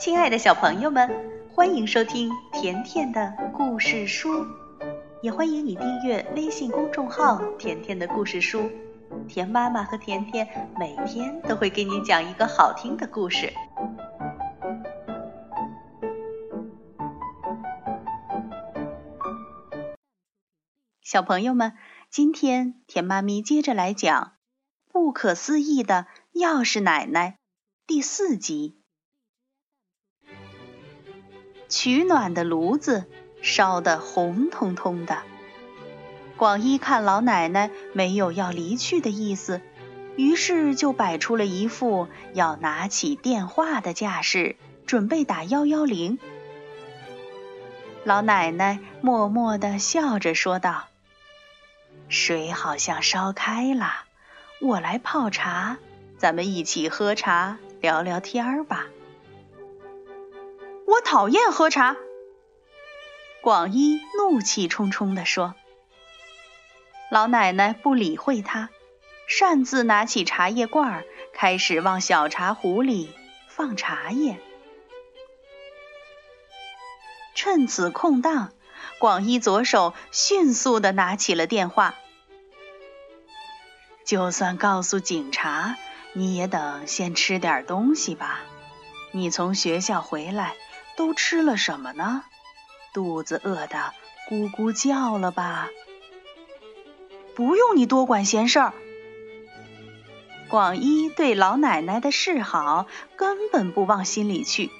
亲爱的小朋友们，欢迎收听甜甜的故事书，也欢迎你订阅微信公众号“甜甜的故事书”。甜妈妈和甜甜每天都会给你讲一个好听的故事。小朋友们，今天甜妈咪接着来讲《不可思议的钥匙奶奶》第四集。取暖的炉子烧得红彤彤的。广一看老奶奶没有要离去的意思，于是就摆出了一副要拿起电话的架势，准备打幺幺零。老奶奶默默地笑着说道：“水好像烧开了，我来泡茶，咱们一起喝茶聊聊天儿吧。”我讨厌喝茶。广一怒气冲冲地说。老奶奶不理会他，擅自拿起茶叶罐，开始往小茶壶里放茶叶。趁此空档，广一左手迅速地拿起了电话。就算告诉警察，你也等先吃点东西吧。你从学校回来。都吃了什么呢？肚子饿得咕咕叫了吧？不用你多管闲事儿。广一对老奶奶的示好根本不往心里去，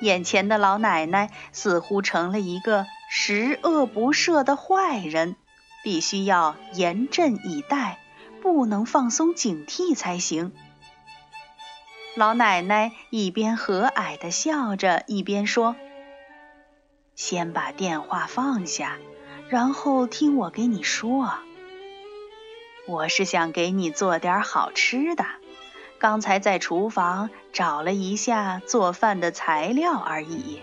眼前的老奶奶似乎成了一个十恶不赦的坏人，必须要严阵以待，不能放松警惕才行。老奶奶一边和蔼地笑着，一边说：“先把电话放下，然后听我给你说。我是想给你做点好吃的，刚才在厨房找了一下做饭的材料而已。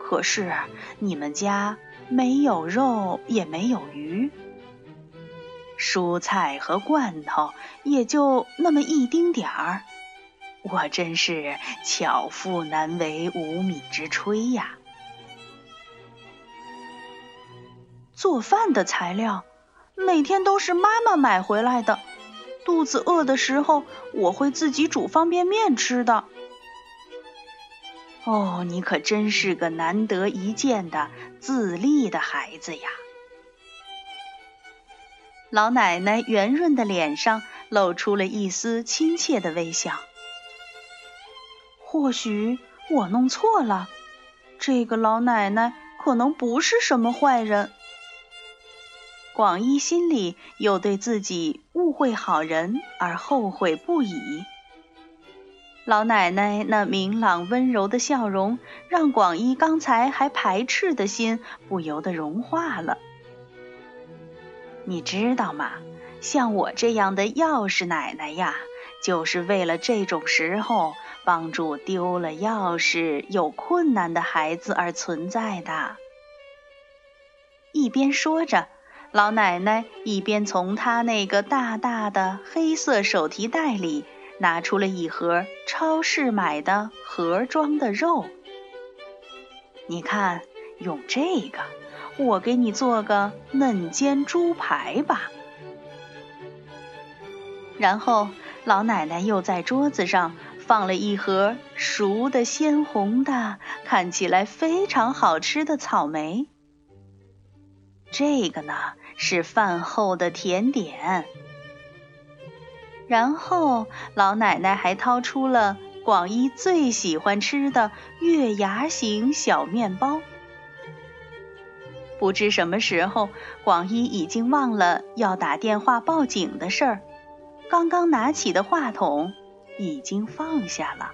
可是你们家没有肉，也没有鱼，蔬菜和罐头也就那么一丁点儿。”我真是巧妇难为无米之炊呀！做饭的材料每天都是妈妈买回来的。肚子饿的时候，我会自己煮方便面吃的。哦，你可真是个难得一见的自立的孩子呀！老奶奶圆润的脸上露出了一丝亲切的微笑。或许我弄错了，这个老奶奶可能不是什么坏人。广一心里又对自己误会好人而后悔不已。老奶奶那明朗温柔的笑容，让广一刚才还排斥的心不由得融化了。你知道吗？像我这样的钥匙奶奶呀，就是为了这种时候。帮助丢了钥匙、有困难的孩子而存在的。一边说着，老奶奶一边从她那个大大的黑色手提袋里拿出了一盒超市买的盒装的肉。你看，用这个，我给你做个嫩煎猪排吧。然后，老奶奶又在桌子上。放了一盒熟的鲜红的，看起来非常好吃的草莓。这个呢是饭后的甜点。然后老奶奶还掏出了广一最喜欢吃的月牙形小面包。不知什么时候，广一已经忘了要打电话报警的事儿，刚刚拿起的话筒。已经放下了。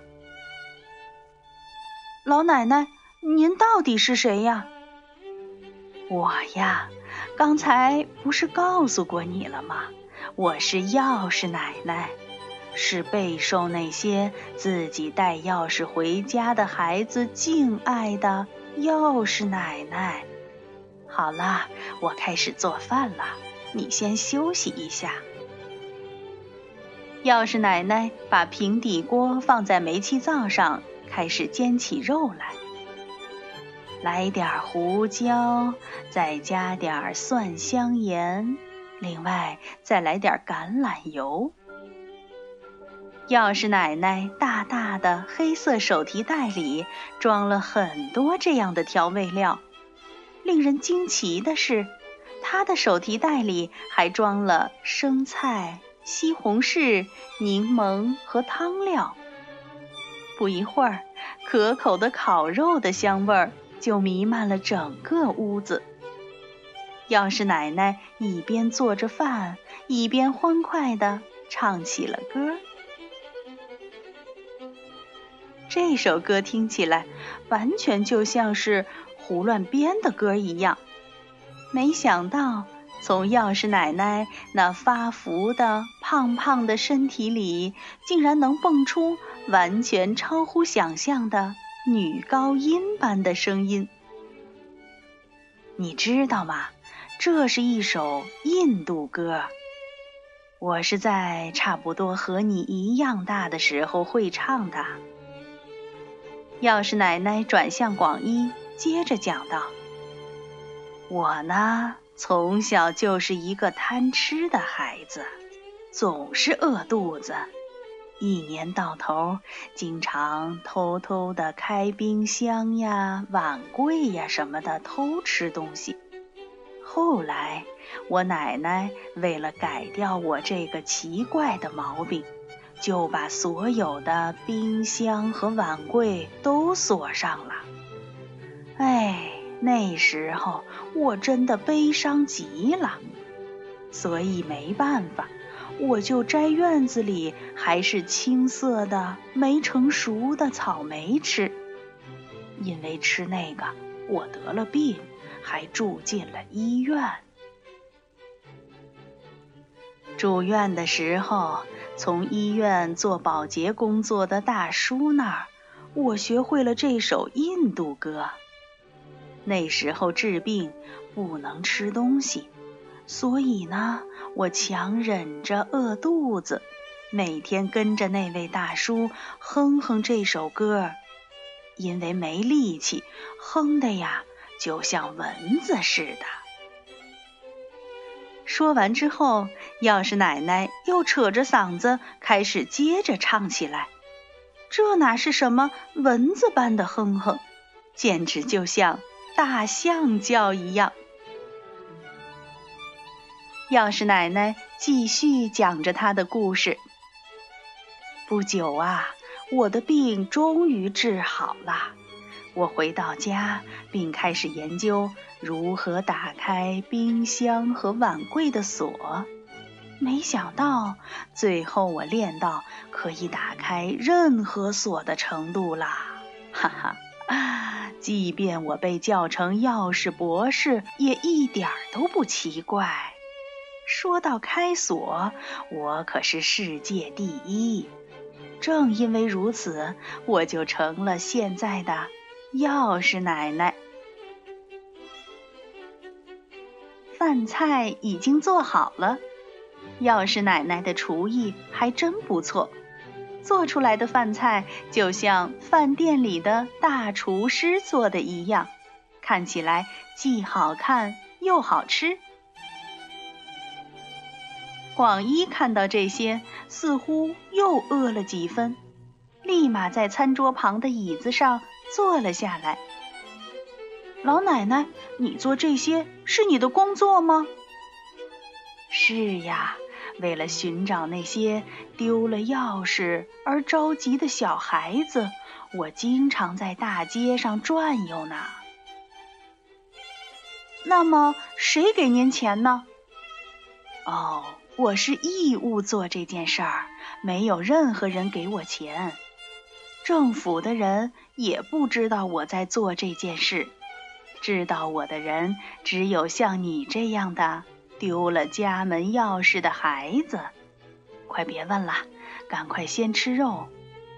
老奶奶，您到底是谁呀？我呀，刚才不是告诉过你了吗？我是钥匙奶奶，是备受那些自己带钥匙回家的孩子敬爱的钥匙奶奶。好了，我开始做饭了，你先休息一下。钥匙奶奶把平底锅放在煤气灶上，开始煎起肉来。来点胡椒，再加点蒜香盐，另外再来点橄榄油。钥匙奶奶大大的黑色手提袋里装了很多这样的调味料。令人惊奇的是，她的手提袋里还装了生菜、西红柿、柠檬和汤料。不一会儿，可口的烤肉的香味儿就弥漫了整个屋子。钥匙奶奶一边做着饭，一边欢快地唱起了歌。这首歌听起来完全就像是胡乱编的歌一样。没想到，从钥匙奶奶那发福的胖胖的身体里，竟然能蹦出完全超乎想象的女高音般的声音。你知道吗？这是一首印度歌。我是在差不多和你一样大的时候会唱的。钥匙奶奶转向广一，接着讲道：“我呢，从小就是一个贪吃的孩子，总是饿肚子。一年到头，经常偷偷的开冰箱呀、碗柜呀什么的偷吃东西。后来，我奶奶为了改掉我这个奇怪的毛病。”就把所有的冰箱和碗柜都锁上了。哎，那时候我真的悲伤极了，所以没办法，我就摘院子里还是青色的没成熟的草莓吃。因为吃那个，我得了病，还住进了医院。住院的时候。从医院做保洁工作的大叔那儿，我学会了这首印度歌。那时候治病不能吃东西，所以呢，我强忍着饿肚子，每天跟着那位大叔哼哼这首歌。因为没力气，哼的呀，就像蚊子似的。说完之后，钥匙奶奶又扯着嗓子开始接着唱起来。这哪是什么蚊子般的哼哼，简直就像大象叫一样。钥匙奶奶继续讲着她的故事。不久啊，我的病终于治好了。我回到家，并开始研究如何打开冰箱和碗柜的锁。没想到，最后我练到可以打开任何锁的程度啦！哈哈，即便我被叫成钥匙博士，也一点都不奇怪。说到开锁，我可是世界第一。正因为如此，我就成了现在的。钥匙奶奶，饭菜已经做好了。钥匙奶奶的厨艺还真不错，做出来的饭菜就像饭店里的大厨师做的一样，看起来既好看又好吃。广一看到这些，似乎又饿了几分，立马在餐桌旁的椅子上。坐了下来。老奶奶，你做这些是你的工作吗？是呀，为了寻找那些丢了钥匙而着急的小孩子，我经常在大街上转悠呢。那么，谁给您钱呢？哦，我是义务做这件事儿，没有任何人给我钱。政府的人也不知道我在做这件事，知道我的人只有像你这样的丢了家门钥匙的孩子。快别问了，赶快先吃肉，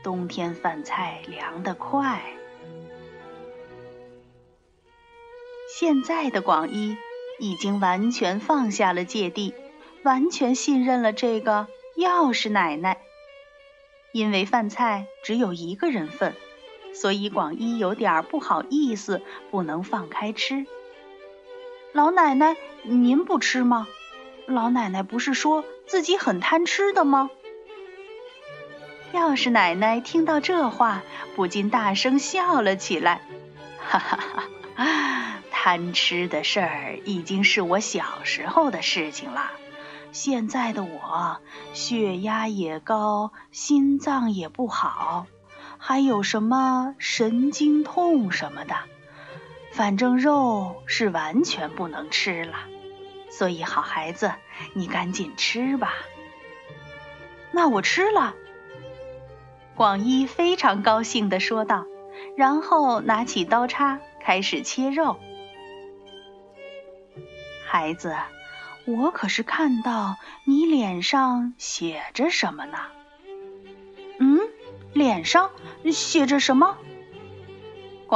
冬天饭菜凉得快。现在的广一已经完全放下了芥蒂，完全信任了这个钥匙奶奶。因为饭菜只有一个人份，所以广一有点不好意思，不能放开吃。老奶奶，您不吃吗？老奶奶不是说自己很贪吃的吗？钥匙奶奶听到这话，不禁大声笑了起来，哈哈哈！贪吃的事儿已经是我小时候的事情了。现在的我，血压也高，心脏也不好，还有什么神经痛什么的，反正肉是完全不能吃了。所以，好孩子，你赶紧吃吧。那我吃了。广一非常高兴地说道，然后拿起刀叉开始切肉。孩子，我可是看到你脸上写着什么呢？嗯，脸上写着什么？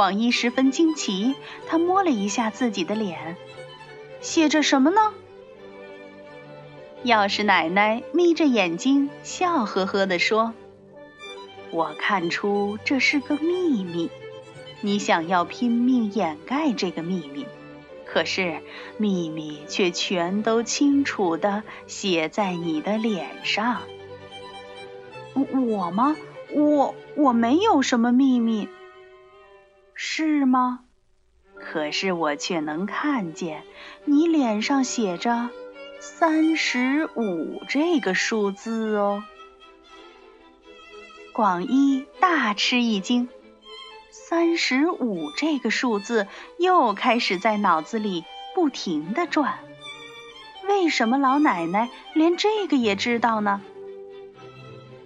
广一十分惊奇，他摸了一下自己的脸，写着什么呢？钥匙奶奶眯着眼睛，笑呵呵地说。我看出这是个秘密，你想要拼命掩盖这个秘密，可是秘密却全都清楚的写在你的脸上。我吗？我我没有什么秘密，是吗？可是我却能看见你脸上写着三十五这个数字哦。广一大吃一惊，三十五这个数字又开始在脑子里不停的转。为什么老奶奶连这个也知道呢？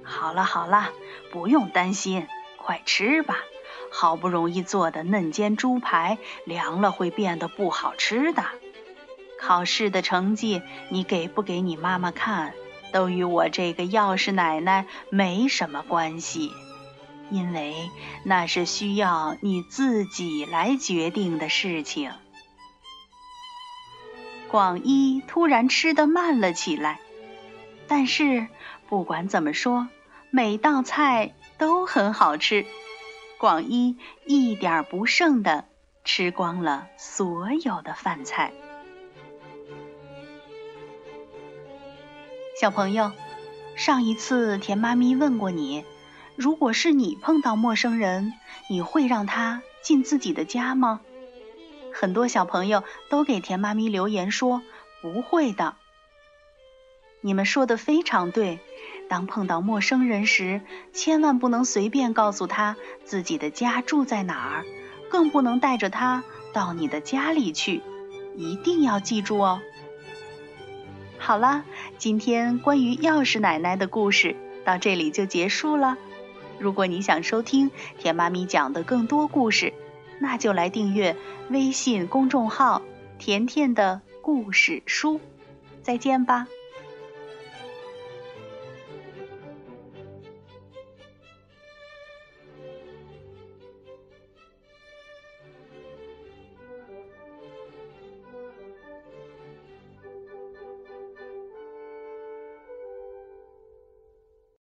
好了好了，不用担心，快吃吧。好不容易做的嫩煎猪排，凉了会变得不好吃的。考试的成绩，你给不给你妈妈看？都与我这个钥匙奶奶没什么关系，因为那是需要你自己来决定的事情。广一突然吃得慢了起来，但是不管怎么说，每道菜都很好吃。广一一点不剩的吃光了所有的饭菜。小朋友，上一次田妈咪问过你，如果是你碰到陌生人，你会让他进自己的家吗？很多小朋友都给田妈咪留言说不会的。你们说的非常对，当碰到陌生人时，千万不能随便告诉他自己的家住在哪儿，更不能带着他到你的家里去，一定要记住哦。好啦，今天关于钥匙奶奶的故事到这里就结束了。如果你想收听甜妈咪讲的更多故事，那就来订阅微信公众号“甜甜的故事书”。再见吧。